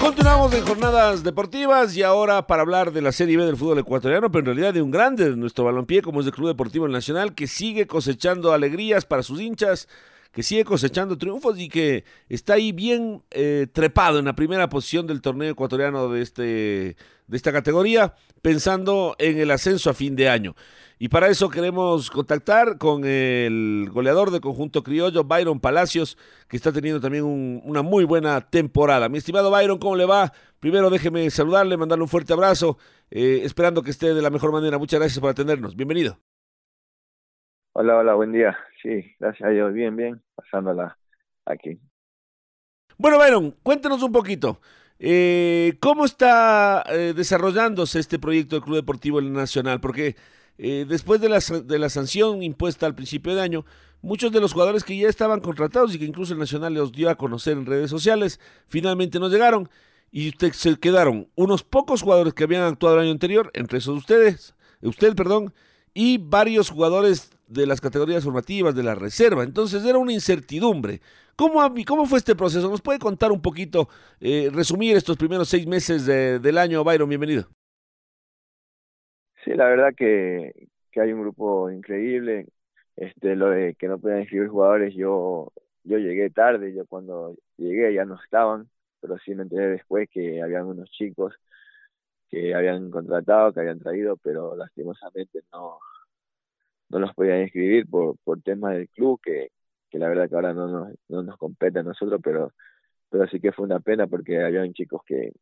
Continuamos en jornadas deportivas y ahora para hablar de la Serie B del fútbol ecuatoriano, pero en realidad de un grande de nuestro balompié como es el Club Deportivo Nacional, que sigue cosechando alegrías para sus hinchas, que sigue cosechando triunfos y que está ahí bien eh, trepado en la primera posición del torneo ecuatoriano de, este, de esta categoría, pensando en el ascenso a fin de año. Y para eso queremos contactar con el goleador de conjunto criollo, Byron Palacios, que está teniendo también una muy buena temporada. Mi estimado Byron, ¿cómo le va? Primero déjeme saludarle, mandarle un fuerte abrazo, eh, esperando que esté de la mejor manera. Muchas gracias por atendernos. Bienvenido. Hola, hola, buen día. Sí, gracias a Dios. Bien, bien, pasándola aquí. Bueno, Byron, cuéntenos un poquito. Eh, ¿Cómo está eh, desarrollándose este proyecto del Club Deportivo Nacional? Porque eh, después de la, de la sanción impuesta al principio de año, muchos de los jugadores que ya estaban contratados y que incluso el Nacional los dio a conocer en redes sociales, finalmente no llegaron y se quedaron unos pocos jugadores que habían actuado el año anterior, entre esos ustedes, usted, perdón, y varios jugadores de las categorías formativas de la reserva. Entonces era una incertidumbre. ¿Cómo, cómo fue este proceso? ¿Nos puede contar un poquito, eh, resumir estos primeros seis meses del año, Byron? Bienvenido. Sí, la verdad que, que hay un grupo increíble. Este, lo de que no podían inscribir jugadores, yo, yo llegué tarde, yo cuando llegué ya no estaban, pero sí me enteré después que habían unos chicos que habían contratado, que habían traído, pero lastimosamente no, no los podían inscribir por, por temas del club, que, que la verdad que ahora no nos, no nos compete a nosotros, pero, pero sí que fue una pena porque habían chicos que,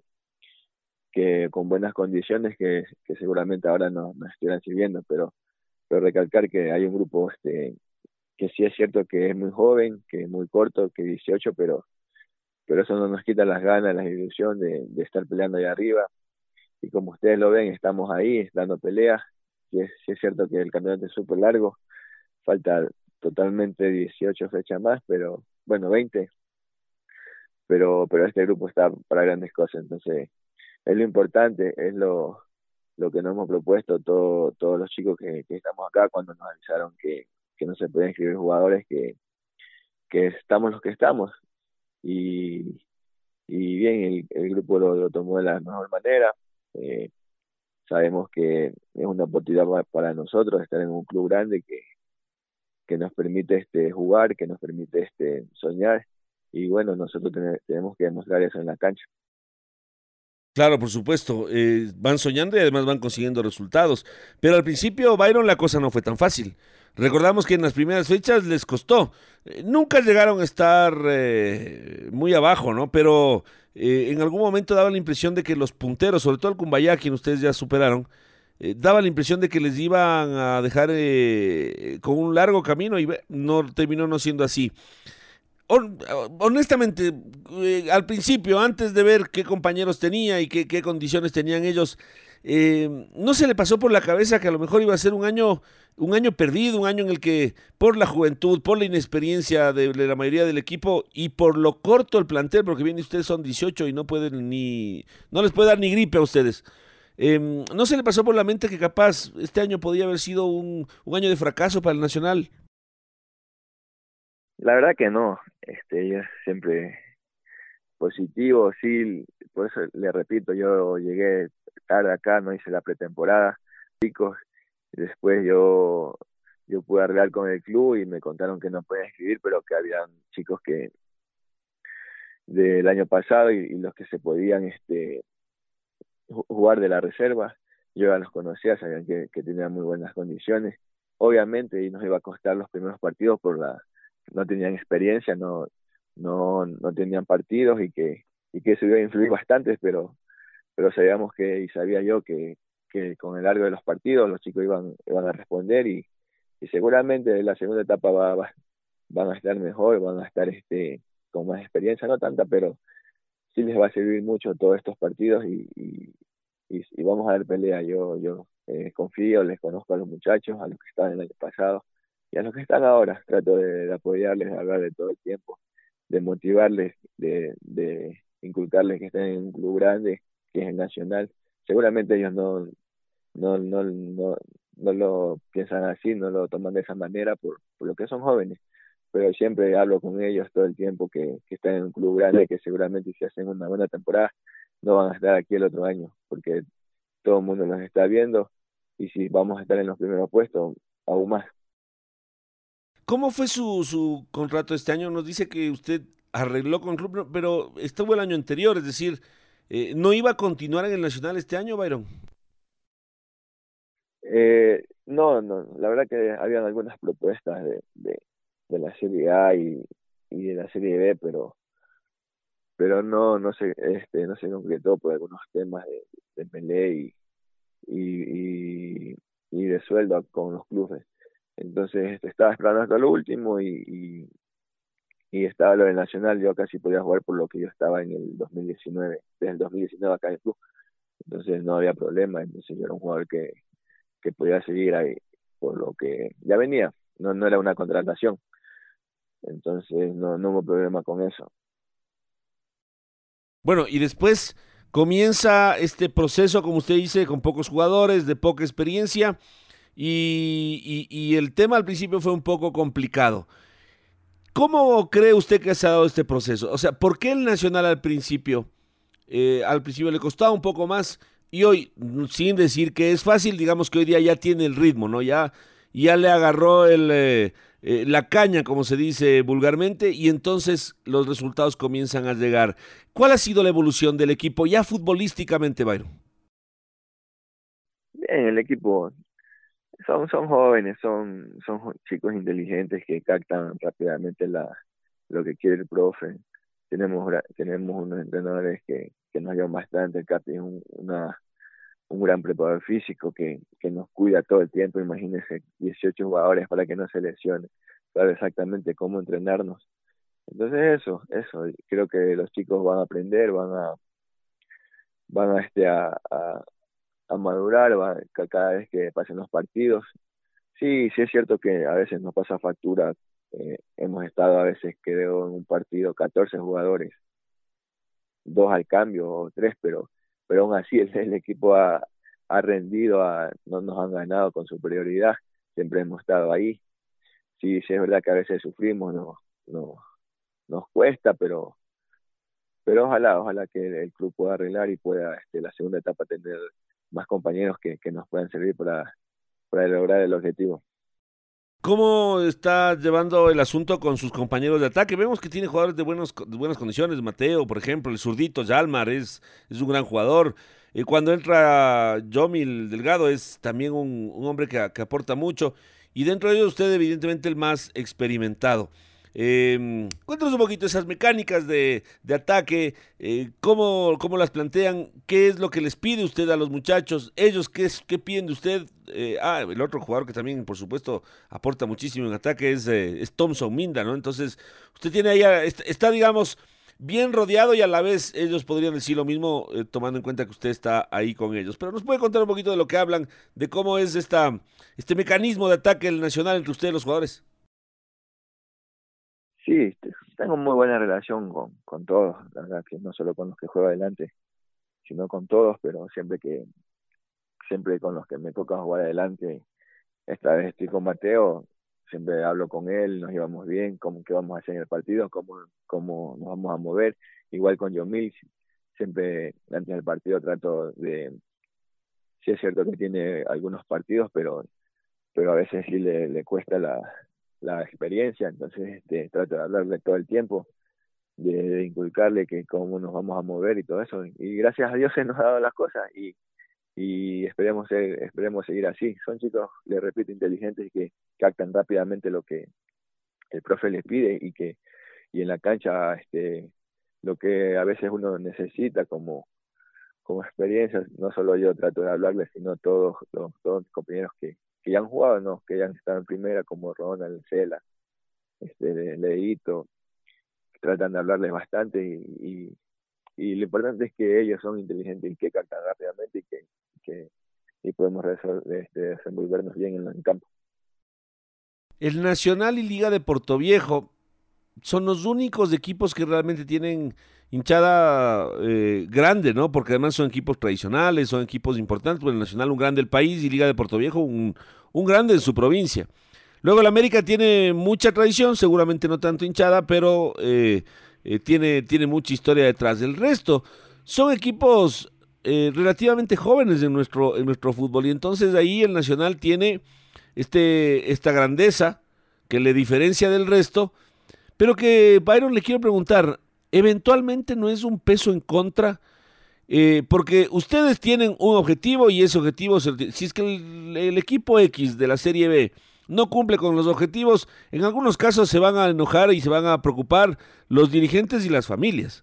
que con buenas condiciones que, que seguramente ahora no, no estuvieran sirviendo, pero, pero recalcar que hay un grupo este que sí es cierto que es muy joven, que es muy corto, que 18, pero pero eso no nos quita las ganas, la ilusión de, de estar peleando ahí arriba. Y como ustedes lo ven, estamos ahí dando peleas. Sí es, sí es cierto que el campeonato es súper largo, falta totalmente 18 fechas más, pero bueno, 20. Pero, pero este grupo está para grandes cosas, entonces es lo importante, es lo, lo que nos hemos propuesto todo, todos los chicos que, estamos acá cuando nos avisaron que, que no se pueden inscribir jugadores, que, que estamos los que estamos. Y, y bien, el, el grupo lo, lo, tomó de la mejor manera. Eh, sabemos que es una oportunidad para nosotros estar en un club grande que, que nos permite este jugar, que nos permite este soñar y bueno, nosotros tenemos que demostrar eso en la cancha. Claro, por supuesto, eh, van soñando y además van consiguiendo resultados. Pero al principio, Byron, la cosa no fue tan fácil. Recordamos que en las primeras fechas les costó. Nunca llegaron a estar eh, muy abajo, ¿no? Pero eh, en algún momento daba la impresión de que los punteros, sobre todo el Cumbayá, quien ustedes ya superaron, eh, daba la impresión de que les iban a dejar eh, con un largo camino y no terminó no siendo así honestamente, al principio, antes de ver qué compañeros tenía y qué, qué condiciones tenían ellos, eh, ¿no se le pasó por la cabeza que a lo mejor iba a ser un año, un año perdido, un año en el que por la juventud, por la inexperiencia de, la mayoría del equipo y por lo corto el plantel, porque bien ustedes son 18 y no pueden ni, no les puede dar ni gripe a ustedes. Eh, ¿No se le pasó por la mente que capaz este año podía haber sido un, un año de fracaso para el Nacional? La verdad que no, este, yo siempre positivo, sí, por eso le repito, yo llegué tarde acá, no hice la pretemporada, chicos, después yo yo pude arreglar con el club y me contaron que no podían escribir, pero que habían chicos que del año pasado y, los que se podían este jugar de la reserva, yo ya los conocía, sabían que, que tenían muy buenas condiciones, obviamente y nos iba a costar los primeros partidos por la no tenían experiencia, no, no, no tenían partidos y que, y que eso iba a influir bastante, pero, pero sabíamos que, y sabía yo que, que con el largo de los partidos los chicos iban, iban a responder y, seguramente la segunda etapa va, va, van a estar mejor, van a estar este con más experiencia, no tanta, pero sí les va a servir mucho todos estos partidos y, y, y, vamos a dar pelea. Yo, yo eh, confío, les conozco a los muchachos, a los que estaban el año pasado y a los que están ahora. Trato de, apoyarles, de hablar de todo el tiempo, de motivarles, de, de inculcarles que estén en un club grande, que es el Nacional. Seguramente ellos no, no, no, no, no lo piensan así, no lo toman de esa manera por, por lo que son jóvenes pero siempre hablo con ellos todo el tiempo que, que están en un club grande que seguramente si hacen una buena temporada no van a estar aquí el otro año porque todo el mundo los está viendo y si vamos a estar en los primeros puestos aún más. ¿Cómo fue su, su contrato este año? Nos dice que usted arregló con el club, pero estuvo el año anterior, es decir, eh, ¿no iba a continuar en el Nacional este año, Byron? Eh, no, no, la verdad que habían algunas propuestas de, de, la Serie A y, y de la Serie B, pero pero no no se este no se concretó por algunos temas de, de pelea y, y, y, de sueldo con los clubes. Entonces este, estaba esperando hasta lo último y, y, y estaba lo del Nacional, yo casi podía jugar por lo que yo estaba en el 2019, desde el 2019 acá en el club. Entonces no había problema, entonces yo era un jugador que, que podía seguir ahí por lo que ya venía, no, no era una contratación. Entonces no, no hubo problema con eso. Bueno, y después comienza este proceso, como usted dice, con pocos jugadores, de poca experiencia, y, y, el tema al principio fue un poco complicado. ¿Cómo cree usted que se ha dado este proceso? O sea, ¿por qué el Nacional al principio? Eh, al principio le costaba un poco más y hoy, sin decir que es fácil, digamos que hoy día ya tiene el ritmo, ¿no? Ya, ya le agarró el, eh, eh, la caña, como se dice vulgarmente, y entonces los resultados comienzan a llegar. ¿Cuál ha sido la evolución del equipo ya futbolísticamente, Byron? Bien, el equipo son son jóvenes, son son chicos inteligentes que captan rápidamente la lo que quiere el profe. Tenemos tenemos unos entrenadores que, que nos ayudan bastante, el Capi es una un gran preparador físico que, que nos cuida todo el tiempo, imagínense 18 jugadores para que no se lesione, sabe exactamente cómo entrenarnos. Entonces eso, eso, creo que los chicos van a aprender, van a van a este a, a, madurar van, cada vez que pasen los partidos. Sí, sí es cierto que a veces nos pasa factura, eh, hemos estado a veces creo en un partido 14 jugadores, dos al cambio o tres, pero pero aún así el, el equipo ha, ha rendido, no nos han ganado con superioridad, siempre hemos estado ahí. Sí, sí es verdad que a veces sufrimos, no, no, nos cuesta, pero pero ojalá, ojalá que el, club pueda arreglar y pueda este, la segunda etapa tener más compañeros que, que nos puedan servir para, para lograr el objetivo. ¿Cómo está llevando el asunto con sus compañeros de ataque? Vemos que tiene jugadores de, buenos, buenas condiciones. Mateo, por ejemplo, el zurdito Yalmar es, un gran jugador. Y cuando entra Yomil Delgado es también un, un hombre que, que, aporta mucho. Y dentro de ellos usted evidentemente el más experimentado. Eh, cuéntanos un poquito esas mecánicas de, de ataque, eh, cómo, cómo, las plantean, qué es lo que les pide usted a los muchachos, ellos qué, qué piden de usted. Eh, ah, el otro jugador que también, por supuesto, aporta muchísimo en ataque es, eh, es Thompson Minda, ¿no? Entonces, usted tiene ahí, está, digamos, bien rodeado y a la vez ellos podrían decir lo mismo, eh, tomando en cuenta que usted está ahí con ellos. Pero nos puede contar un poquito de lo que hablan, de cómo es esta, este mecanismo de ataque nacional entre ustedes los jugadores. Sí, tengo muy buena relación con, con todos, la verdad que no solo con los que juego adelante, sino con todos, pero siempre que siempre con los que me toca jugar adelante, esta vez estoy con Mateo, siempre hablo con él, nos llevamos bien, cómo qué vamos a hacer en el partido, cómo, cómo nos vamos a mover, igual con Yomil, siempre antes del partido trato de, sí es cierto que tiene algunos partidos, pero pero a veces sí le, le cuesta la, la experiencia, entonces este, trato de hablarle todo el tiempo, de, inculcarle que cómo nos vamos a mover y todo eso, y gracias a Dios se nos ha dado las cosas y, y esperemos, esperemos seguir así. Son chicos, les repito, inteligentes que captan rápidamente lo que el profe les pide y que y en la cancha este lo que a veces uno necesita como como experiencia, no solo yo trato de hablarles, sino todos los, todos mis compañeros que, que ya han jugado, ¿no? que ya han estado en primera, como Ronald, Cela, este, Leito, tratan de hablarles bastante y, y, lo importante es que ellos son inteligentes y que cantan rápidamente y que, que y podemos resolver, este, desenvolvernos bien en el campo. El Nacional y Liga de Portoviejo son los únicos equipos que realmente tienen hinchada eh, grande, ¿no? Porque además son equipos tradicionales, son equipos importantes, el Nacional un grande del país y Liga de Portoviejo un, un grande en su provincia. Luego el América tiene mucha tradición, seguramente no tanto hinchada, pero eh, eh, tiene, tiene mucha historia detrás. del resto son equipos relativamente jóvenes en nuestro, en nuestro fútbol y entonces ahí el Nacional tiene este, esta grandeza que le diferencia del resto, pero que Byron le quiero preguntar, eventualmente no es un peso en contra, eh, porque ustedes tienen un objetivo y ese objetivo, si es que el, equipo X de la Serie B no cumple con los objetivos, en algunos casos se van a enojar y se van a preocupar los dirigentes y las familias.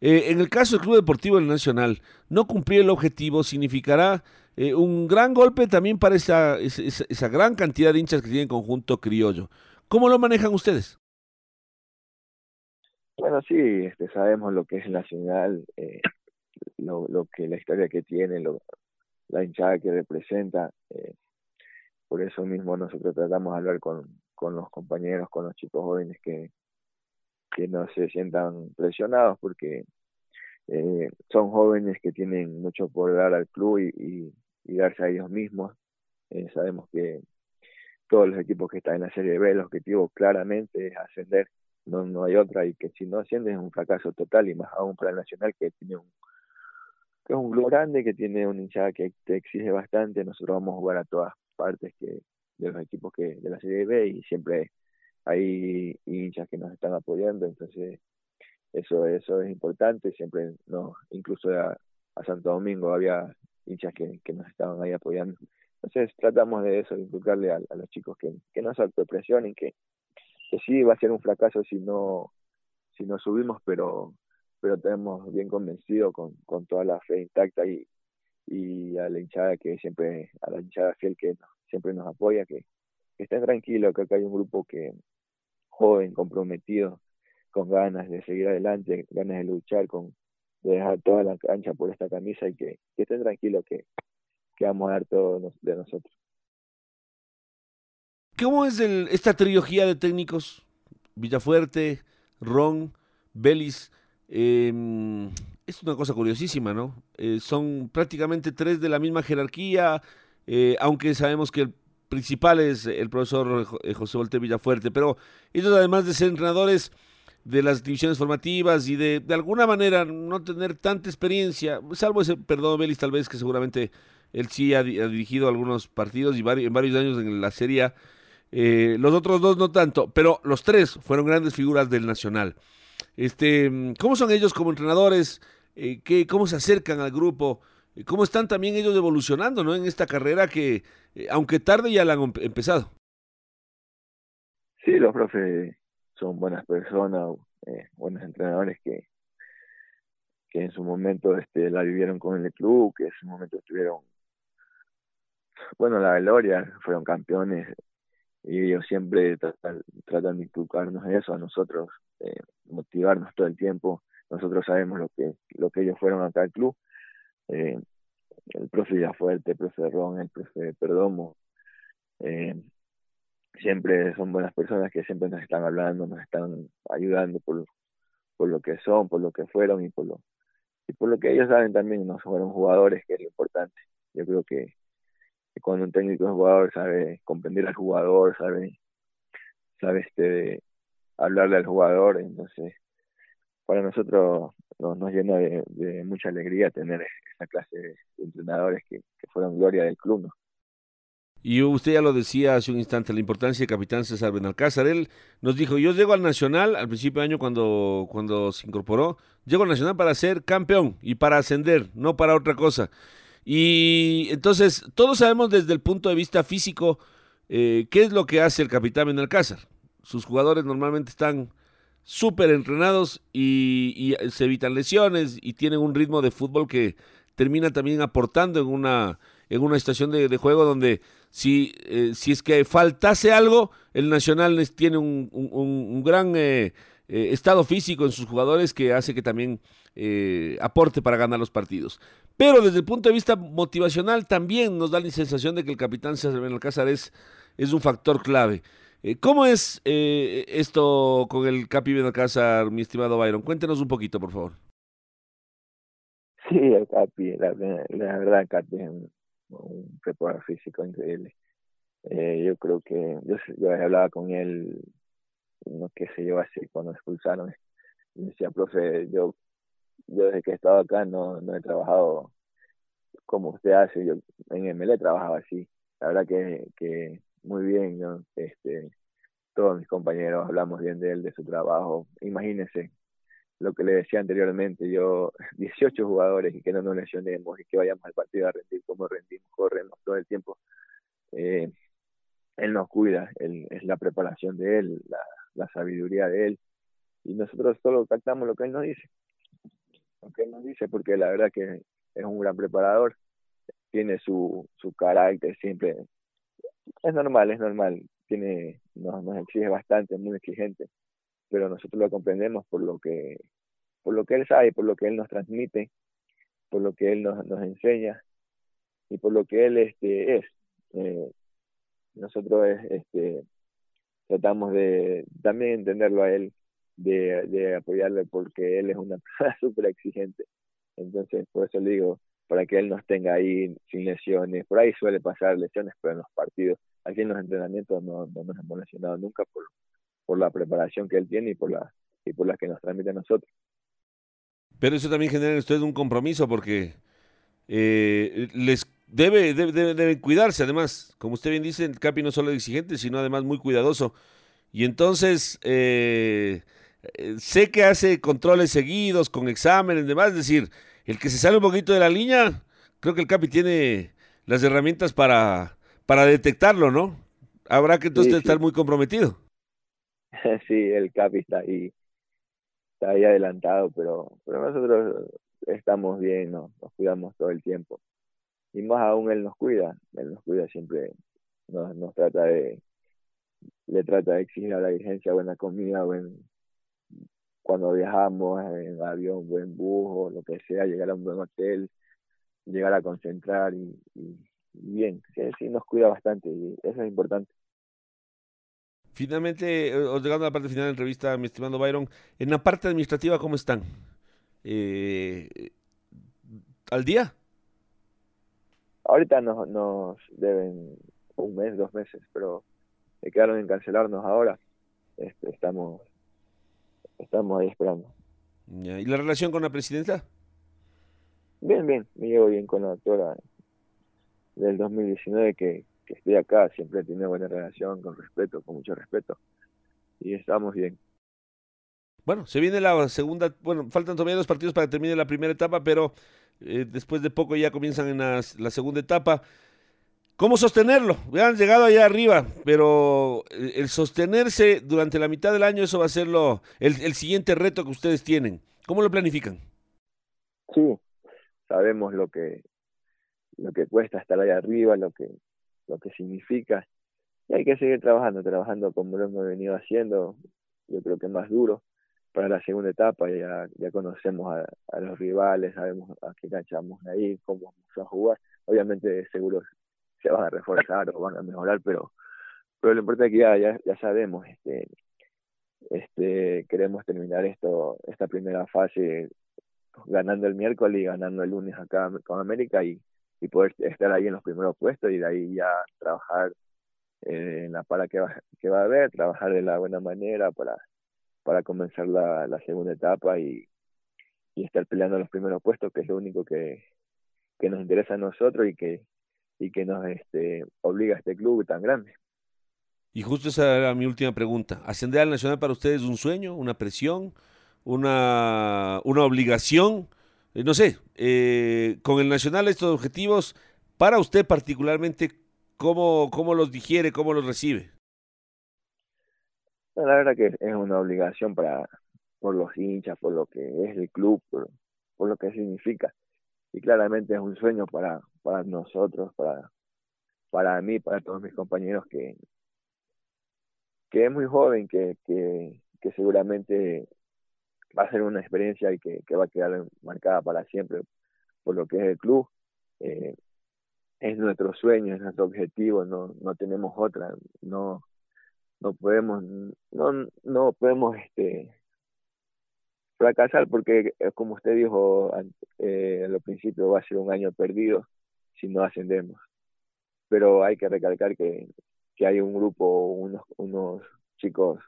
Eh, en el caso del Club Deportivo del Nacional, no cumplir el objetivo significará eh, un gran golpe también para esa, esa, esa gran cantidad de hinchas que tiene el conjunto criollo. ¿Cómo lo manejan ustedes? Bueno, sí, este, sabemos lo que es Nacional, eh, lo, lo que la historia que tiene, lo, la hinchada que representa. Eh, por eso mismo nosotros tratamos de hablar con, con los compañeros, con los chicos jóvenes que, que no se sientan presionados porque eh, son jóvenes que tienen mucho por dar al club y, y, darse a ellos mismos. Eh, sabemos que todos los equipos que están en la Serie B, el objetivo claramente es ascender no, no hay otra y que si no asciende es un fracaso total y más aún para el Nacional que tiene un que es un club grande que tiene una hinchada que te exige bastante. Nosotros vamos a jugar a todas partes que de los equipos que de la Serie B y siempre hay hinchas que nos están apoyando. Entonces eso eso es importante. Siempre no incluso a, Santo Domingo había hinchas que, que nos estaban ahí apoyando. Entonces tratamos de eso de inculcarle a, a los chicos que, que no se autopresionen que que sí va a ser un fracaso si no si no subimos pero pero tenemos bien convencido con, con toda la fe intacta y, y a la hinchada que siempre a la hinchada fiel que siempre nos apoya que, estén tranquilos que acá hay un grupo que joven comprometido con ganas de seguir adelante ganas de luchar con de dejar toda la cancha por esta camisa y que, que estén tranquilos que, que vamos a dar todo de nosotros ¿Cómo es el, esta trilogía de técnicos? Villafuerte, Ron, Belis. Em, es una cosa curiosísima, ¿no? Eh, son prácticamente tres de la misma jerarquía, eh, aunque sabemos que el principal es el profesor eh, José Volte Villafuerte, pero ellos además de ser entrenadores de las divisiones formativas y de, de alguna manera no tener tanta experiencia, salvo ese, perdón, Belis tal vez que seguramente él sí ha, dirigido algunos partidos y varios, en varios años en la Serie eh, los otros dos no tanto, pero los tres fueron grandes figuras del Nacional. Este, ¿Cómo son ellos como entrenadores? Eh, ¿qué, ¿Cómo se acercan al grupo? Eh, ¿Cómo están también ellos evolucionando ¿no? en esta carrera que, eh, aunque tarde, ya la han empezado? Sí, los profes son buenas personas, buenos entrenadores que, que en su momento este, la vivieron con el club, que en su momento estuvieron, bueno, la gloria, fueron campeones y ellos siempre tratan, de inculcarnos eso a nosotros, eh, motivarnos todo el tiempo. Nosotros sabemos lo que lo que ellos fueron acá al club. Eh, el profe Fuerte, el profe Ron, el profe Perdomo, eh, siempre son buenas personas que siempre nos están hablando, nos están ayudando por, por lo que son, por lo que fueron y por lo y por lo que ellos saben también, no fueron jugadores, que es lo importante. Yo creo que cuando un técnico es jugador sabe comprender al jugador, sabe, sabe este, hablarle al jugador, entonces para nosotros nos, llena de, mucha alegría tener esa clase de entrenadores que, fueron gloria del club. ¿no? Y usted ya lo decía hace un instante, la importancia del capitán César Benalcázar. Él nos dijo, yo llego al Nacional al principio de año cuando, cuando se incorporó, llego al Nacional para ser campeón y para ascender, no para otra cosa. Y entonces, todos sabemos desde el punto de vista físico eh, qué es lo que hace el capitán Benalcázar. Sus jugadores normalmente están súper entrenados y, se evitan lesiones y tienen un ritmo de fútbol que termina también aportando en una, en una estación de, juego donde si, eh, si es que faltase algo, el Nacional tiene un, un, gran eh, eh, estado físico en sus jugadores que hace que también aporte para ganar los partidos. Pero desde el punto de vista motivacional también nos da la sensación de que el capitán César Benalcázar es, es un factor clave. Eh, ¿Cómo es eh, esto con el Capi Benalcázar, mi estimado Byron? Cuéntenos un poquito, por favor. Sí, el Capi, la, verdad, el Capi es un, un preparador físico increíble. Eh, yo creo que yo, yo hablaba con él, no qué sé yo, así cuando expulsaron. Me decía, profe, yo, yo desde que he estado acá no, no he trabajado como usted hace. Yo en ML trabajaba así. La verdad que, que muy bien. Este, todos mis compañeros hablamos bien de él, de su trabajo. Imagínense lo que le decía anteriormente, yo, 18 jugadores y que no nos lesionemos y que vayamos al partido a rendir como rendimos, corremos todo el tiempo. Eh, él nos cuida, él, es la preparación de él, la, la sabiduría de él, y nosotros solo captamos lo que él nos dice, lo que él nos dice, porque la verdad que es un gran preparador, tiene su, su carácter siempre. Es normal, es normal. Tiene, nos, nos exige bastante, muy exigente, pero nosotros lo comprendemos por lo que, por lo que él sabe, por lo que él nos transmite, por lo que él nos, nos enseña y por lo que él este, es. Eh, nosotros este, tratamos de también entenderlo a él, de, apoyarle porque él es una persona súper exigente. Entonces, por eso le digo, para que él nos tenga ahí sin lesiones. Por ahí suele pasar lesiones, pero en los partidos, aquí en los entrenamientos no, no nos hemos lesionado nunca por, la preparación que él tiene y por la y por la que nos transmite a nosotros. Pero eso también genera en ustedes un compromiso porque eh, les debe, debe, debe, cuidarse. Además, como usted bien dice, el Capi no solo es exigente, sino además muy cuidadoso. Y entonces, eh, eh, sé que hace controles seguidos, con exámenes y demás, es decir, el que se sale un poquito de la línea, creo que el Capi tiene las herramientas para, para detectarlo, ¿no? Habrá que entonces estar muy comprometido. Sí, el Capi está ahí, está ahí adelantado, pero, pero nosotros estamos bien, nos cuidamos todo el tiempo. Y más aún él nos cuida, él nos cuida siempre, nos, nos trata de, le trata de exigir a la dirigencia buena comida, buen, cuando viajamos en avión, buen bus lo que sea, llegar a un buen hotel, llegar a concentrar y, bien, sí, nos cuida bastante y eso es importante. Finalmente, eh, llegando a la parte final de la entrevista, mi estimado Byron, en la parte administrativa, ¿cómo están? Eh, ¿Al día? Ahorita nos, nos deben un mes, dos meses, pero quedaron en cancelarnos ahora. Este, estamos estamos ahí esperando. ¿Y la relación con la presidenta? Bien, bien, me llevo bien con la doctora del 2019 que, que estoy acá, siempre he tenido buena relación, con respeto, con mucho respeto, y estamos bien. Bueno, se viene la segunda, bueno, faltan todavía dos partidos para que termine la primera etapa, pero eh, después de poco ya comienzan en la segunda etapa. ¿Cómo sostenerlo? Han llegado allá arriba, pero eh, el sostenerse durante la mitad del año, eso va a ser lo, el, siguiente reto que ustedes tienen. ¿Cómo lo planifican? Sí, sabemos lo que lo que cuesta estar allá arriba, lo que lo que significa y hay que seguir trabajando, trabajando como lo hemos venido haciendo. Yo creo que más duro para la segunda etapa ya ya conocemos a, a los rivales, sabemos a qué cancha vamos a ir, cómo vamos a jugar. Obviamente seguro se van a reforzar o van a mejorar, pero, pero lo importante es que ya, ya, sabemos, este, este, queremos terminar esto, esta primera fase ganando el miércoles y ganando el lunes acá con América y, y poder estar ahí en los primeros puestos y de ahí ya trabajar en la para que va, que va a haber, trabajar de la buena manera para, para comenzar la, segunda etapa y, y estar peleando los primeros puestos, que es lo único que, que nos interesa a nosotros y que, y que nos este, obliga a este club tan grande. Y justo esa era mi última pregunta. ¿Ascender al Nacional para ustedes es un sueño, una presión, una, una obligación? Eh, no sé, eh, con el Nacional estos objetivos, para usted particularmente, ¿cómo, ¿cómo los digiere, cómo los recibe? La verdad que es una obligación para por los hinchas, por lo que es el club, por, lo que significa. Y claramente es un sueño para, para nosotros, para, para mí, para todos mis compañeros que, que es muy joven, que, que, que seguramente va a ser una experiencia y que, que, va a quedar marcada para siempre por lo que es el club. Eh, es nuestro sueño, es nuestro objetivo, no, no tenemos otra, no, no podemos, no, no podemos este fracasar porque eh, como usted dijo eh, al principio va a ser un año perdido si no ascendemos. Pero hay que recalcar que, que hay un grupo, unos, unos chicos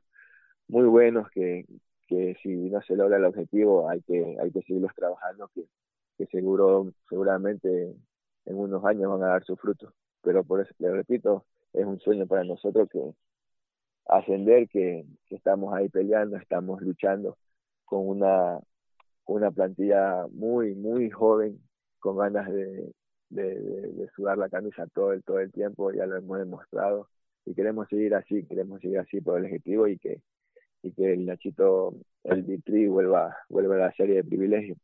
muy buenos que, que si no se logra el objetivo hay que, hay que seguirlos trabajando, que, que seguro, seguramente en unos años van a dar su fruto. Pero por eso, le repito, es un sueño para nosotros que ascender, que, estamos ahí peleando, estamos luchando con una, una plantilla muy, muy joven, con ganas de, de, sudar la camisa todo el, todo el tiempo, ya lo hemos demostrado y queremos seguir así, queremos seguir así por el objetivo y que, y que el Nachito, el Vitri vuelva, vuelva a la serie de privilegios.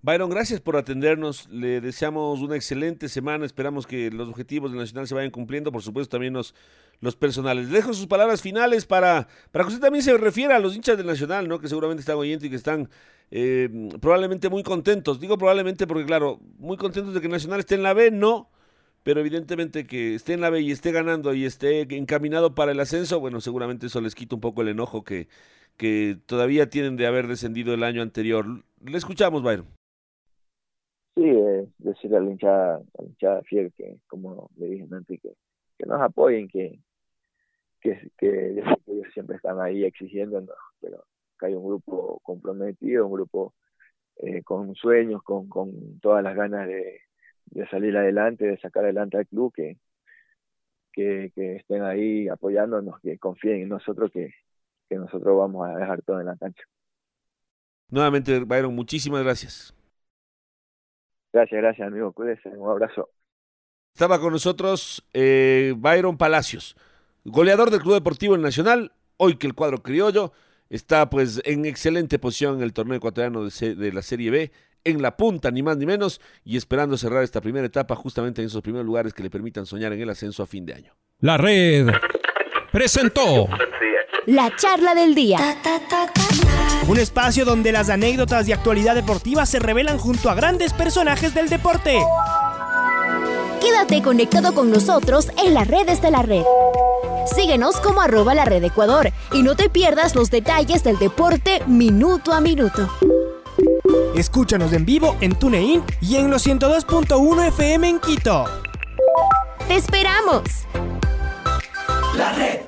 Byron, gracias por atendernos. Le deseamos una excelente semana. Esperamos que los objetivos del Nacional se vayan cumpliendo. Por supuesto, también los, los personales. dejo sus palabras finales para, para que usted también se refiera a los hinchas del Nacional, ¿no? Que seguramente están oyendo y que están eh, probablemente muy contentos. Digo probablemente porque, claro, muy contentos de que Nacional esté en la B, no. Pero evidentemente que esté en la B y esté ganando y esté encaminado para el ascenso, bueno, seguramente eso les quita un poco el enojo que, que todavía tienen de haber descendido el año anterior. Le escuchamos, Byron. Sí, eh, decirle a la hinchada, fiel que, como le dije antes, que, que nos apoyen, que, que, que, ellos siempre están ahí exigiéndonos, pero que hay un grupo comprometido, un grupo eh, con sueños, con, con todas las ganas de, de salir adelante, de sacar adelante al club, que, que, que estén ahí apoyándonos, que confíen en nosotros, que, que nosotros vamos a dejar todo en la cancha. Nuevamente, Byron, muchísimas gracias. Gracias, gracias, amigo. Cuídese. Un abrazo. Estaba con nosotros eh, Byron Palacios, goleador del Club Deportivo Nacional. Hoy que el cuadro criollo está pues en excelente posición en el torneo ecuatoriano de, de la Serie B, en la punta, ni más ni menos, y esperando cerrar esta primera etapa justamente en esos primeros lugares que le permitan soñar en el ascenso a fin de año. La red presentó la charla del día. Un espacio donde las anécdotas de actualidad deportiva se revelan junto a grandes personajes del deporte. Quédate conectado con nosotros en las redes de la red. Síguenos como arroba la red Ecuador y no te pierdas los detalles del deporte minuto a minuto. Escúchanos en vivo en TuneIn y en los 102.1 FM en Quito. ¡Te esperamos! La red.